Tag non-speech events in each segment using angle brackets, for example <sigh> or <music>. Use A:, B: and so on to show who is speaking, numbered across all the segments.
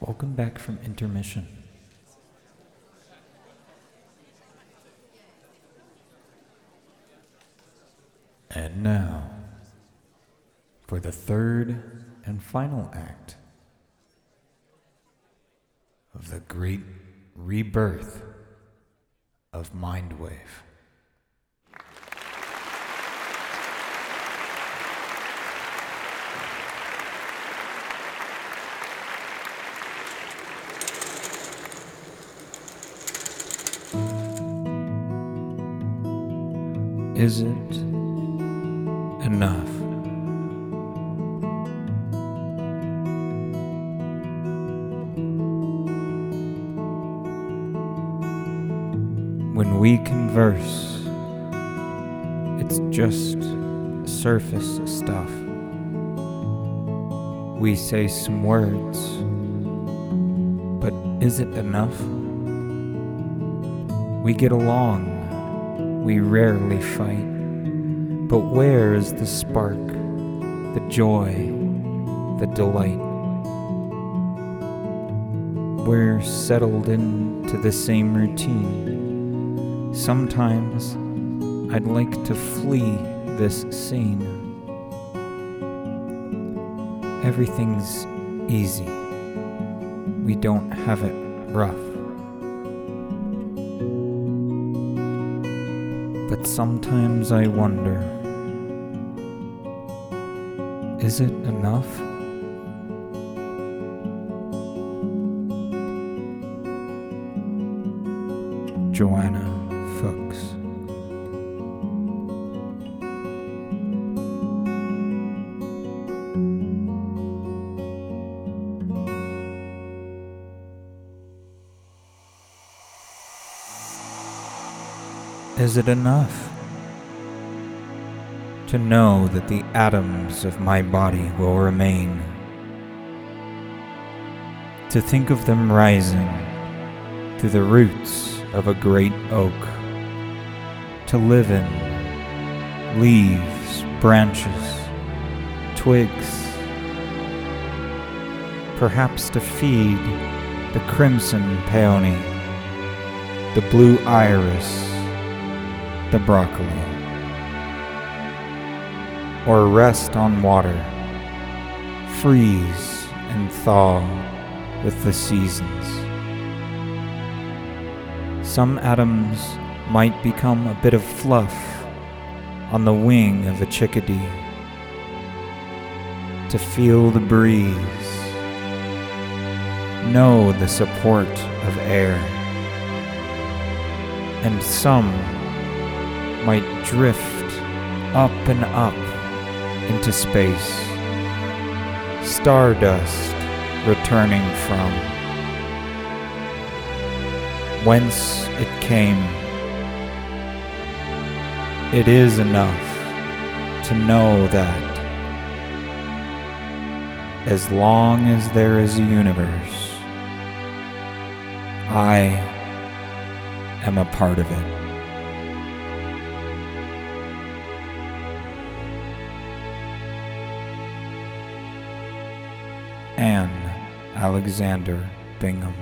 A: Welcome back from intermission. And now, for the third and final act of the great rebirth of Mindwave. Is it enough? When we converse, it's just surface stuff. We say some words, but is it enough? We get along we rarely fight. But where is the spark, the joy, the delight? We're settled into the same routine. Sometimes I'd like to flee this scene. Everything's easy. We don't have it rough. But sometimes I wonder is it enough? Joanna Is it enough to know that the atoms of my body will remain? To think of them rising through the roots of a great oak, to live in leaves, branches, twigs, perhaps to feed the crimson peony, the blue iris, the broccoli, or rest on water, freeze and thaw with the seasons. Some atoms might become a bit of fluff on the wing of a chickadee to feel the breeze, know the support of air, and some might drift up and up into space, stardust returning from whence it came. It is enough to know that as long as there is a universe, I am a part of it. Alexander Bingham.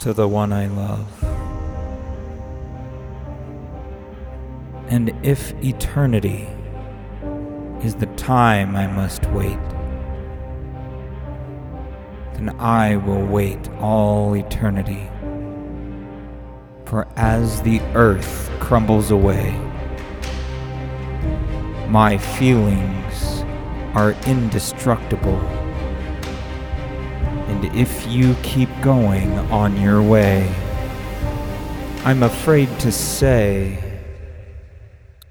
A: To the one I love. And if eternity is the time I must wait, then I will wait all eternity. For as the earth crumbles away, my feelings are indestructible. And if you keep going on your way, I'm afraid to say,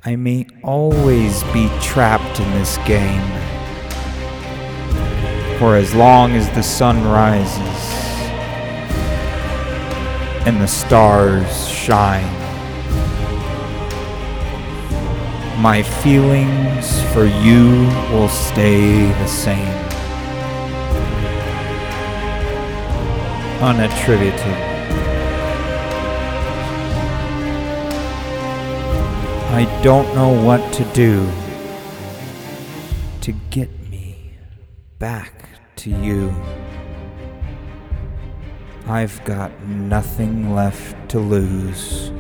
A: I may always be trapped in this game. For as long as the sun rises and the stars shine, my feelings for you will stay the same. Unattributed. I don't know what to do to get me back to you. I've got nothing left to lose.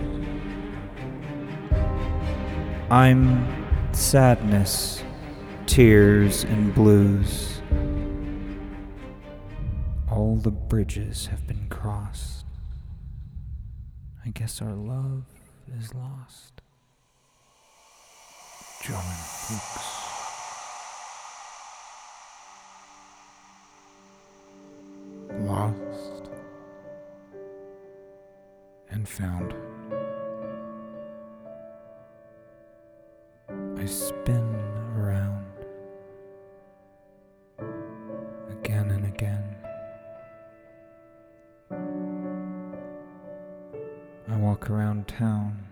A: I'm sadness, tears, and blues. All the bridges have been crossed. I guess our love is lost. John Fuchs. Lost and found. I spin around again and again. I walk around town.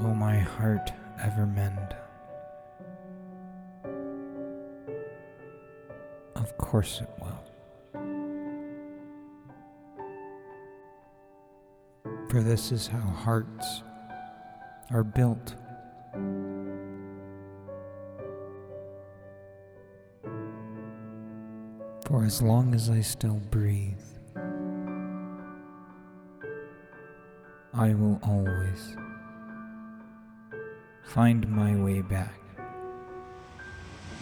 A: Will my heart ever mend? Of course it For this is how hearts are built. For as long as I still breathe, I will always find my way back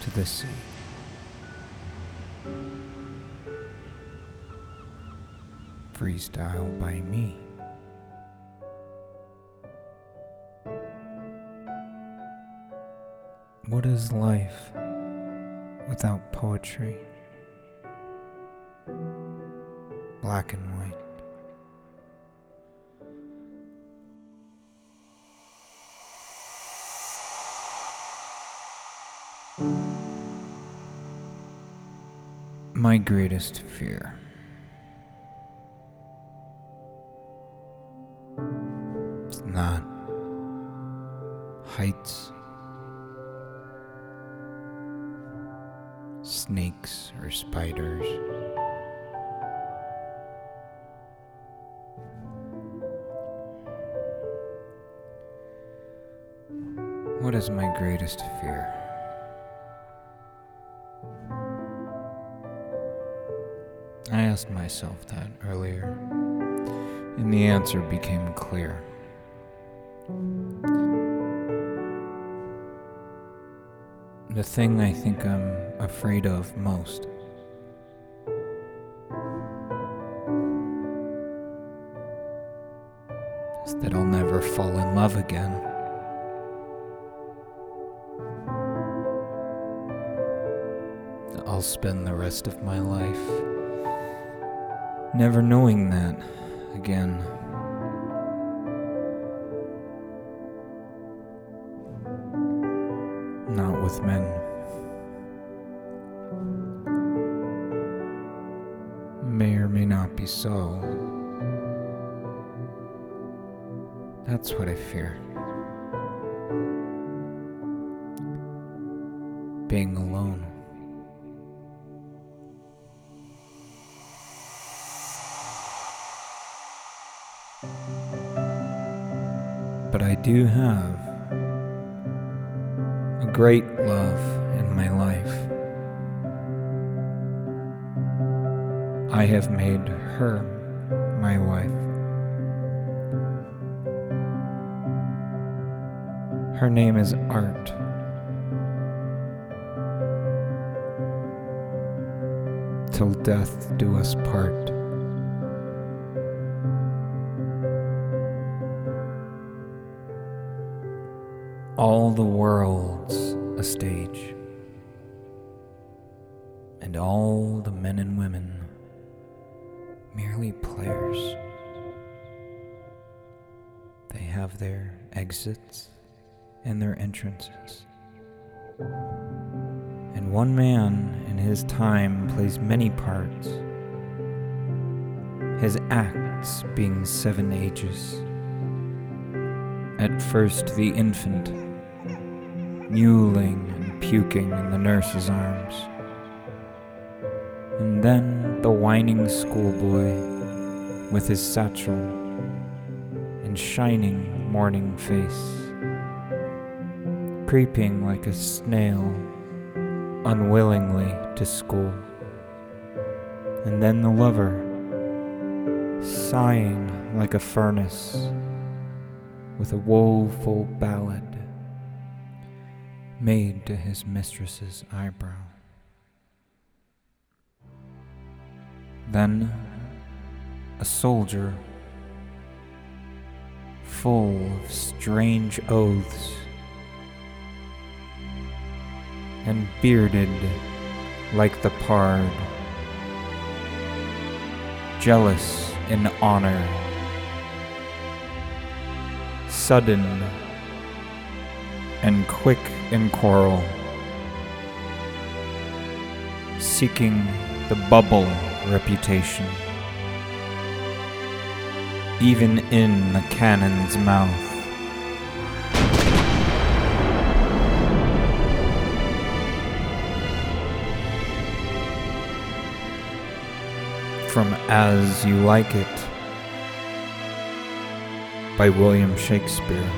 A: to the sea. Freestyle by me. What is life without poetry? Black and white. My greatest fear. It's not heights, What is my greatest fear? I asked myself that earlier, and the answer became clear. The thing I think I'm afraid of most that I'll never fall in love again. I'll spend the rest of my life never knowing that again. That's what I fear. Being alone. But I do have a great love in my life. I have made her my wife. Her name is Art. Till death do us part. All the world's a stage, and all the men and women merely players. They have their exits and their entrances. And one man in his time plays many parts, his acts being seven ages. At first, the infant, mewling and puking in the nurse's arms. And then the whining schoolboy with his satchel and shining morning face, creeping like a snail unwillingly to school. And then the lover, sighing like a furnace with a woeful ballad made to his mistress's eyebrow. Then a soldier, full of strange oaths, and bearded like the pard, jealous in honor, sudden and quick in quarrel, seeking the bubble reputation, even in the cannon's mouth. From As You Like It by William Shakespeare.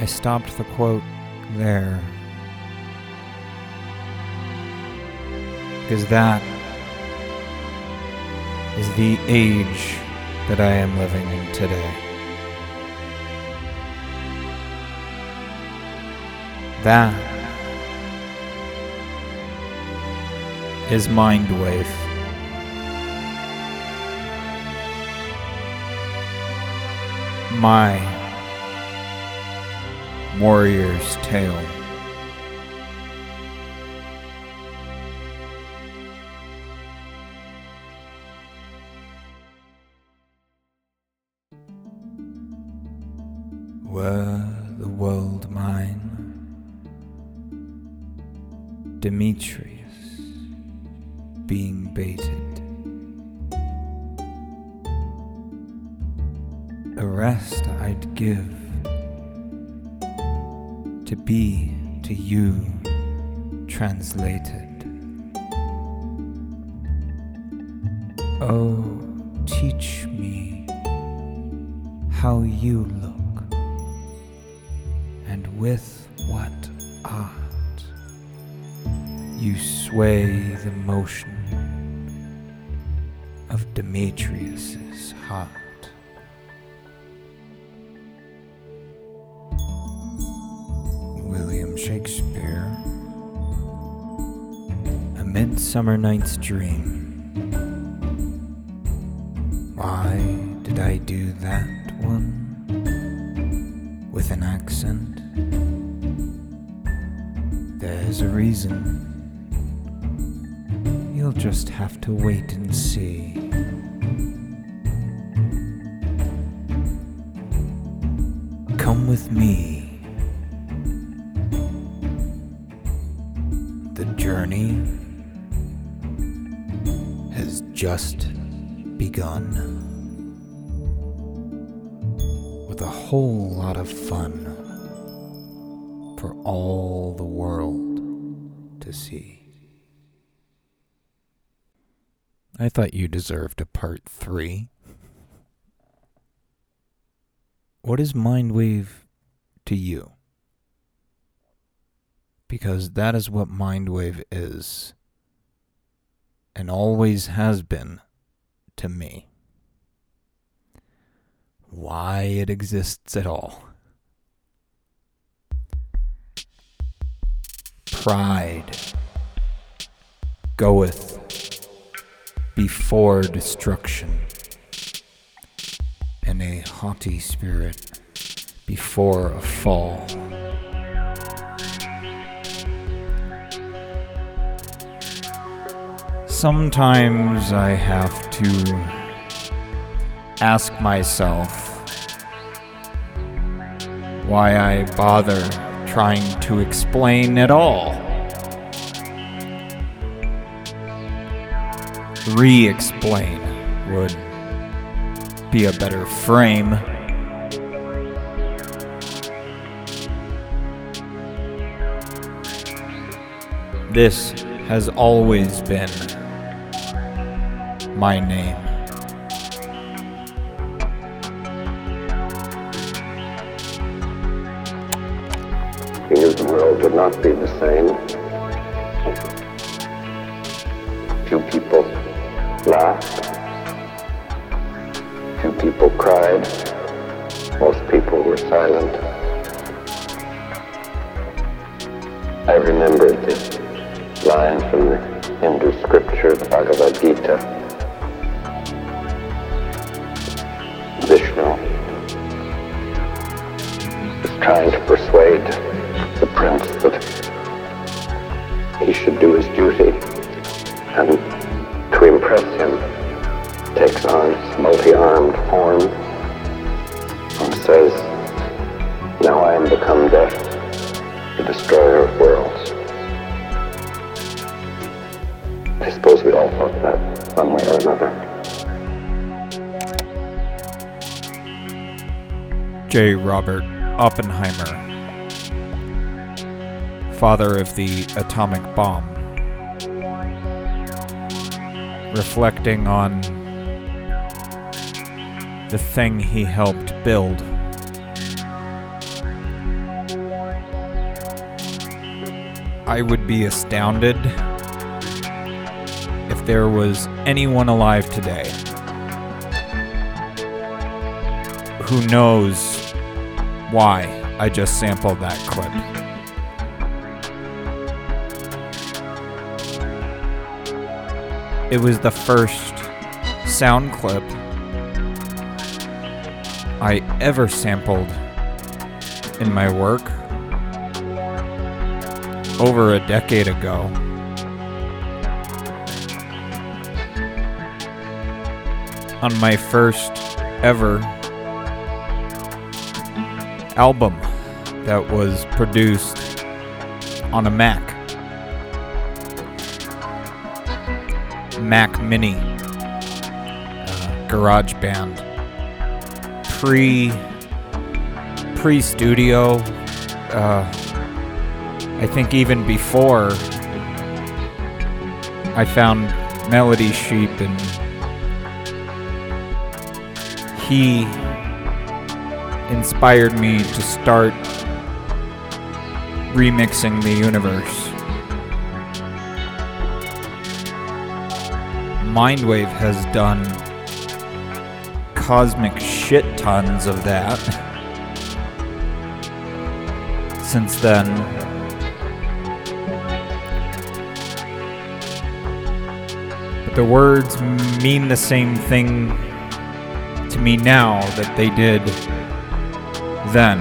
A: I stopped the quote there because that is the age that I am living in today. That is Mindwave. My warrior's tale. Were the world mine, Demetrius baited, a rest I'd give to be to you translated. Oh, teach me how you look and with what art you sway the motion Demetrius's heart. William Shakespeare A Midsummer Night's Dream Why did I do that one? With an accent? There's a reason. You'll just have to wait and see. Come with me. The journey has just begun. With a whole lot of fun for all the world to see. I thought you deserved a part three. What is Mindwave to you? Because that is what Mindwave is, and always has been to me. Why it exists at all. Pride goeth before destruction, and a haughty spirit before a fall. Sometimes I have to ask myself why I bother trying to explain at all. Re explain would be a better frame. This has always been my name.
B: He knew the world would not be the same. Few people laughed. Few people cried. Most people were silent. I remembered the line from the Hindu scripture, the Bhagavad Gita. Become death, the destroyer of worlds. I suppose we all thought that one way or another.
A: J. Robert Oppenheimer, father of the atomic bomb, reflecting on the thing he helped build. I would be astounded if there was anyone alive today who knows why I just sampled that clip. It was the first sound clip I ever sampled in my work over a decade ago. On my first ever album that was produced on a Mac. Mac Mini. Uh, GarageBand. Pre pre studio. Uh, I think even before I found Melodysheep and he inspired me to start remixing the universe. Mindwave has done cosmic shit tons of that. <laughs> Since then, but the words mean the same thing to me now that they did then.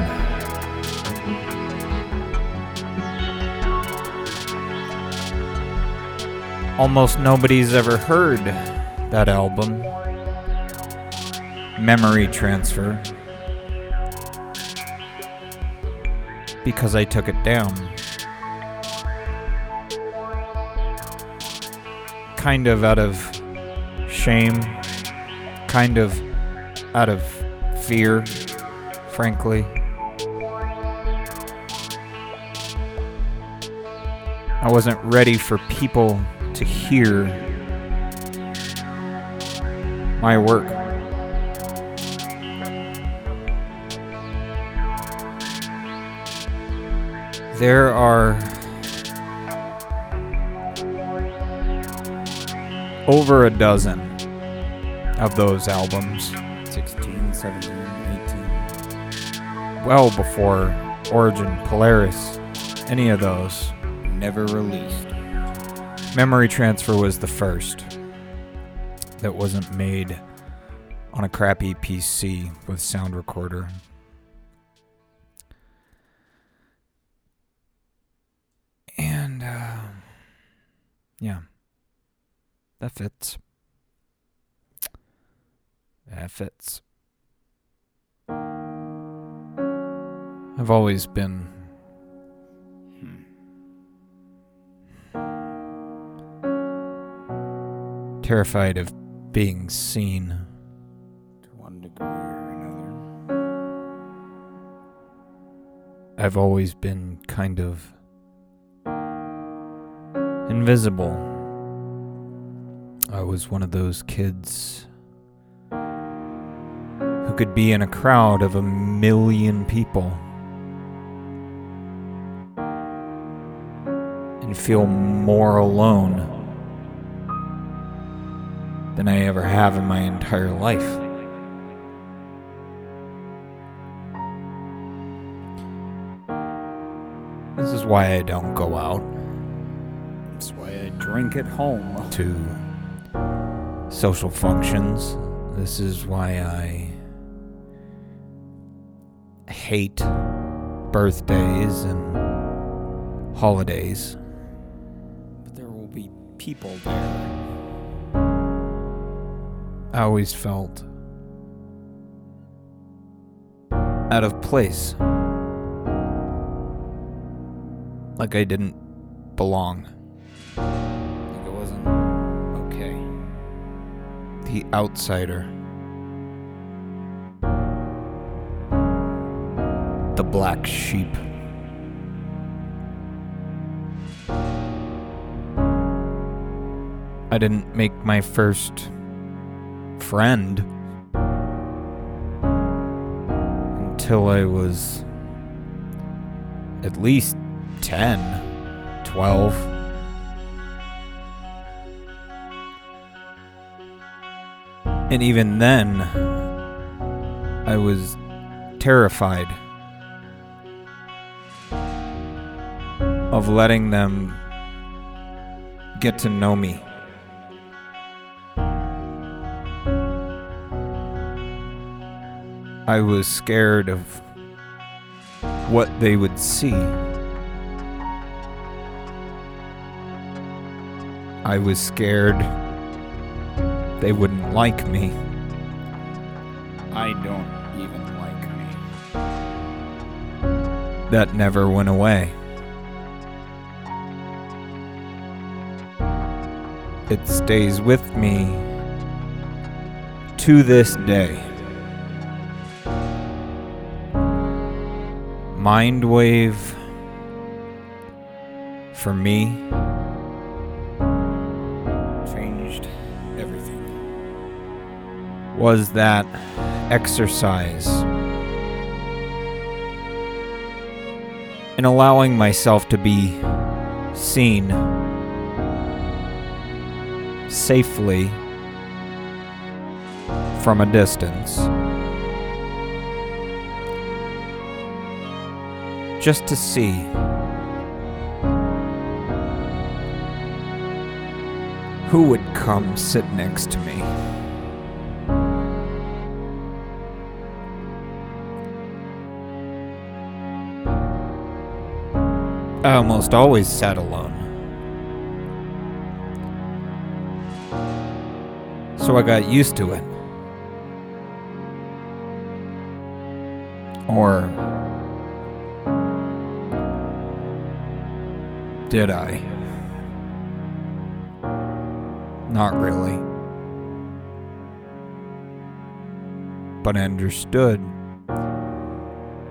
A: Almost nobody's ever heard that album. Memory Transfer. Because I took it down. Kind of out of shame. Kind of out of fear frankly. I wasn't ready for people to hear my work. There are over a dozen of those albums 16, 17, 18 well before Origin, Polaris, any of those, never released. Memory Transfer was the first that wasn't made on a crappy PC with sound recorder. And, uh, yeah, that fits. That fits. I've always been terrified of being seen to one degree or another. I've always been kind of invisible. I was one of those kids who could be in a crowd of a million people and feel more alone than I ever have in my entire life. This is why I don't go out
C: That's why I drink at home.
A: to social functions. This is why I hate birthdays and holidays.
C: But there will be people there.
A: I always felt out of place. Like I didn't belong. The outsider. The black sheep. I didn't make my first friend until I was at least 10, 12. And even then, I was terrified of letting them get to know me. I was scared of what they would see. I was scared they like me.
C: I don't even like me.
A: That never went away. It stays with me to this day. Mind wave for me was that exercise in allowing myself to be seen safely from a distance. Just to see who would come sit next to me. I almost always sat alone. So I got used to it. Or did I? Not really. But I understood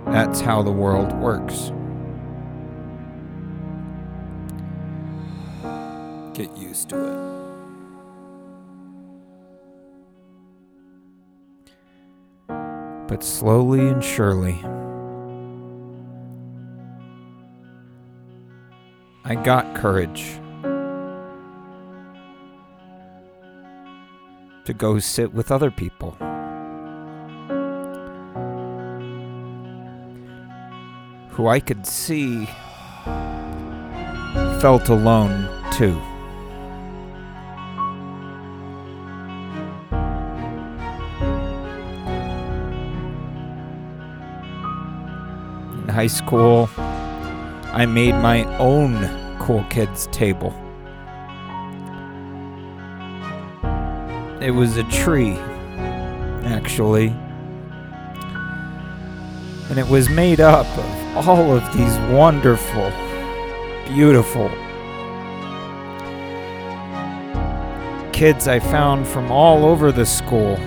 A: that's how the world works.
C: Get used to it.
A: But slowly and surely, I got courage to go sit with other people. Who I could see felt alone too. In high school, I made my own cool kids table. It was a tree, actually. And it was made up of all of these wonderful, beautiful kids I found from all over the school.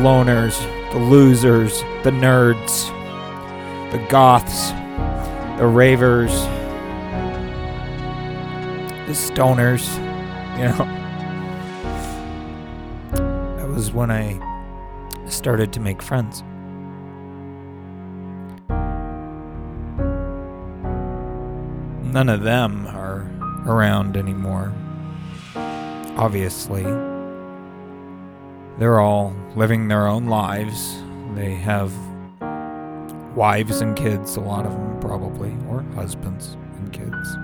A: loners, the losers, the nerds, the goths, the ravers, the stoners, you know. That was when I started to make friends. None of them are around anymore, obviously they're all living their own lives. They have wives and kids, a lot of them probably, or husbands and kids.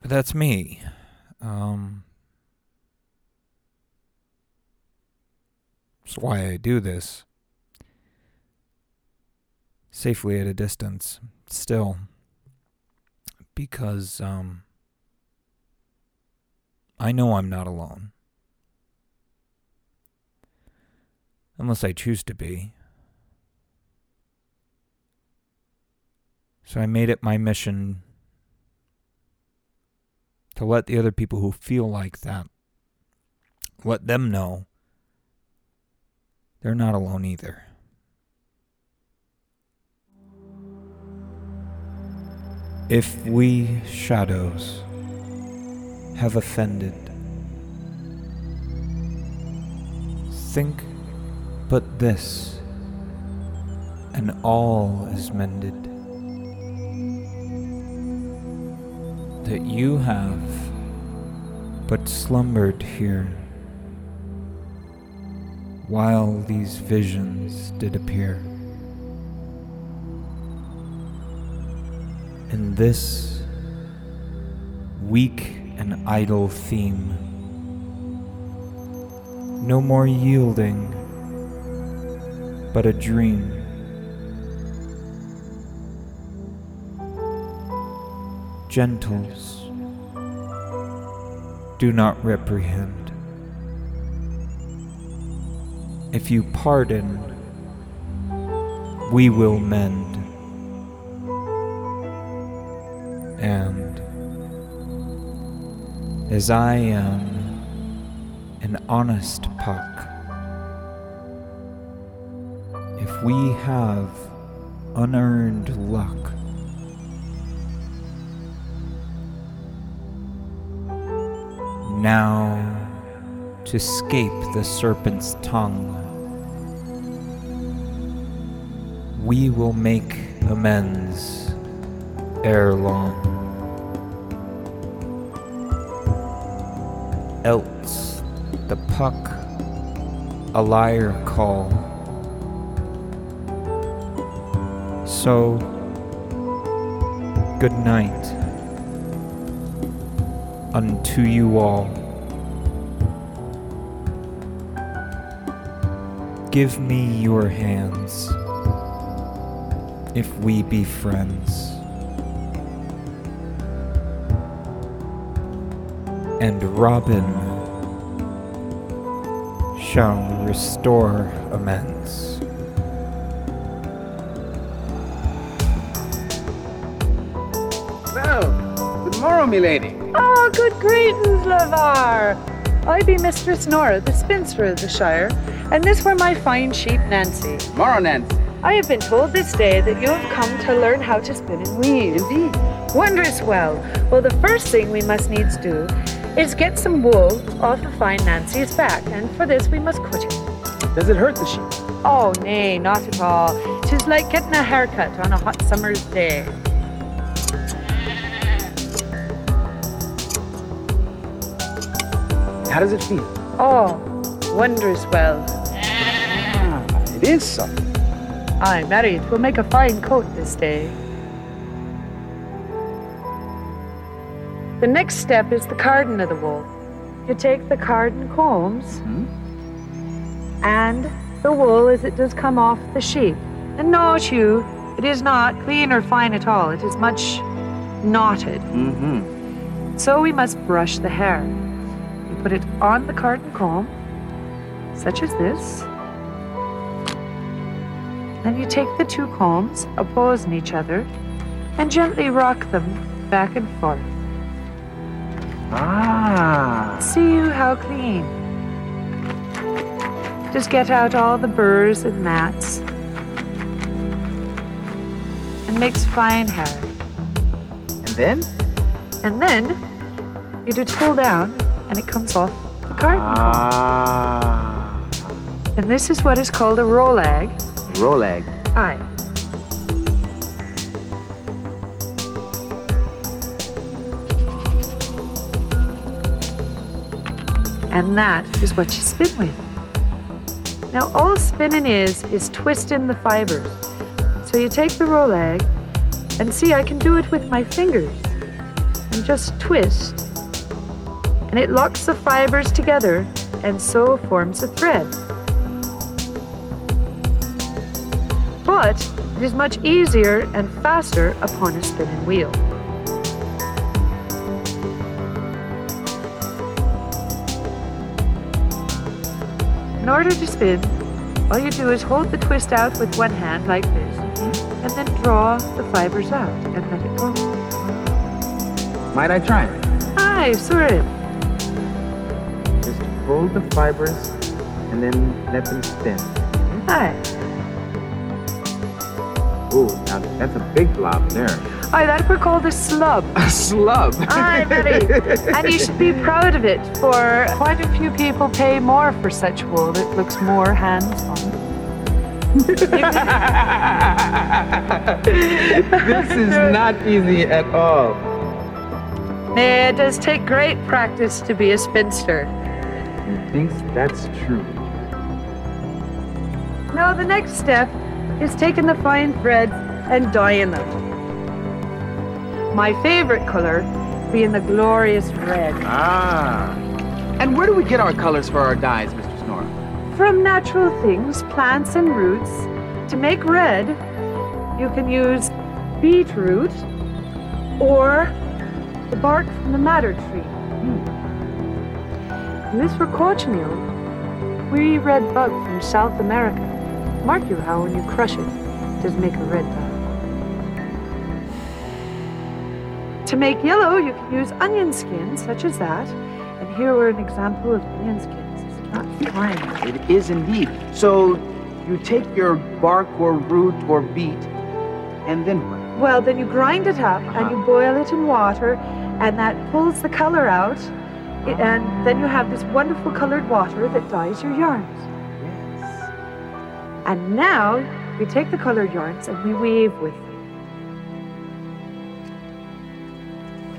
A: But that's me. Um, that's why I do this. Safely at a distance, still. Because, um, I know I'm not alone. Unless I choose to be. So I made it my mission to let the other people who feel like that let them know they're not alone either. If we shadows have offended, think but this, and all is mended. That you have but slumbered here while these visions did appear. In this weak and idle theme, no more yielding, but a dream. Gentles, do not reprehend. If you pardon, we will mend. And as I am an honest puck, if we have unearned luck, now to escape the serpent's tongue, we will make amends ere long. Else the puck a liar call. So, good night unto you all. Give me your hands if we be friends. And Robin shall restore amends.
D: Well, good morrow, milady.
E: Oh, good greetings, Lavar. I be Mistress Nora, the spinster of the Shire, and this were my fine sheep, Nancy.
D: Morrow, Nancy.
E: I have been told this day that you have come to learn how to spin and weave.
D: Indeed.
E: Wondrous well. Well, the first thing we must needs do is get some wool off of fine Nancy's back, and for this we must cut it.
D: Does it hurt the sheep?
E: Oh, nay, not at all. Tis like getting a haircut on a hot summer's day.
D: How does it feel?
E: Oh, wondrous well.
D: Ah, it is something.
E: Aye, marry, it will make a fine coat this day. The next step is the carding of the wool. You take the carding combs
D: Hmm?
E: and the wool as it does come off the sheep. And note you, it is not clean or fine at all. It is much knotted.
D: Mm-hmm.
E: So we must brush the hair. You put it on the carding comb, such as this. Then you take the two combs, opposing each other, and gently rock them back and forth.
D: Ah.
E: See you how clean. Just get out all the burrs and mats. And makes fine hair.
D: And then?
E: And then you do pull down and it comes off the comb.
D: Ah.
E: And this is what is called a rolag.
D: Rolag.
E: Aye. And that is what you spin with. Now, all spinning is, is twisting the fibers. So you take the rolag, and see, I can do it with my fingers. And just twist, and it locks the fibers together, and so forms a thread. But it is much easier and faster upon a spinning wheel. In order to spin, all you do is hold the twist out with one hand like this, and then draw the fibers out and let it go.
D: Might I try?
E: Aye, sorry.
D: Just hold the fibers and then let them spin.
E: Aye.
D: Ooh, now that's a big blob there.
E: Aye, that we're called a slub.
D: A slub.
E: Aye, Betty. And you should be <laughs> proud of it, for quite a few people pay more for such wool that looks more hands-on.
D: this is <laughs> not easy at all.
E: It does take great practice to be a spinster.
D: He thinks that's true.
E: Now, the next step is taking the fine threads and dyeing them. My favorite color being the glorious red.
D: Ah. And where do we get our colors for our dyes, Mr. Snore?
E: From natural things, plants, and roots, to make red, you can use beetroot or the bark from the madder tree. And this for cochineal, wee red bug from South America. Mark you how when you crush it, it does make a red dye. To make yellow, you can use onion skins, such as that. And here we're an example of onion skins. Is it not fine?
D: It is indeed. So you take your bark or root or beet, and then what?
E: Well, then you grind it up and you uh-huh. boil it in water, and that pulls the color out. I- ah. And then you have this wonderful colored water that dyes your yarns.
D: Yes.
E: And now we take the colored yarns and we weave with them.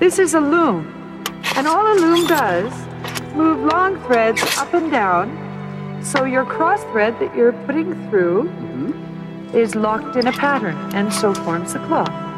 E: This is a loom, and all a loom does move long threads up and down. So your cross thread that you're putting through
D: Mhm.
E: is locked in a pattern, and so forms the cloth.